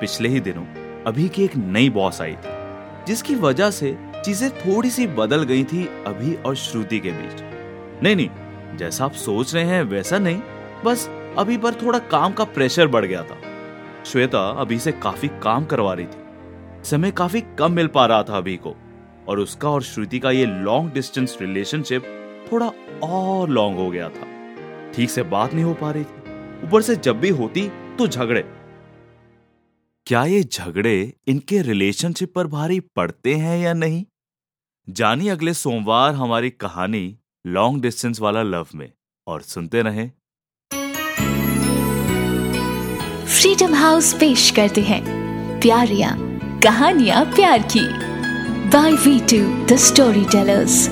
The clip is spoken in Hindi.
पिछले ही दिनों अभी की एक नई बॉस आई थी, जिसकी वजह से चीज़ें थोड़ी सी बदल गई थी अभी और श्रुति के बीच। नहीं नहीं, जैसा आप सोच रहे हैं वैसा नहीं, बस अभी पर थोड़ा काम का प्रेशर बढ़ गया था। श्वेता अभी से काफ़ी काम करवा रही थी, समय काफ़ी कम मिल पा रहा था अभी को, और उसका और श्रुति का ये लॉन्ग डिस्टेंस रिलेशनशिप थोड़ा और लॉन्ग हो गया था। ठीक से बात नहीं हो पा रही थी, ऊपर से जब भी होती तो झगड़े क्या ये झगड़े इनके रिलेशनशिप पर भारी पड़ते हैं या नहीं? जानिए अगले सोमवार हमारी कहानी लॉन्ग डिस्टेंस वाला लव में, और सुनते रहें। फ्रीडम हाउस पेश करते हैं। प्यारिया, कहानियाँ प्यार की। By V two the storytellers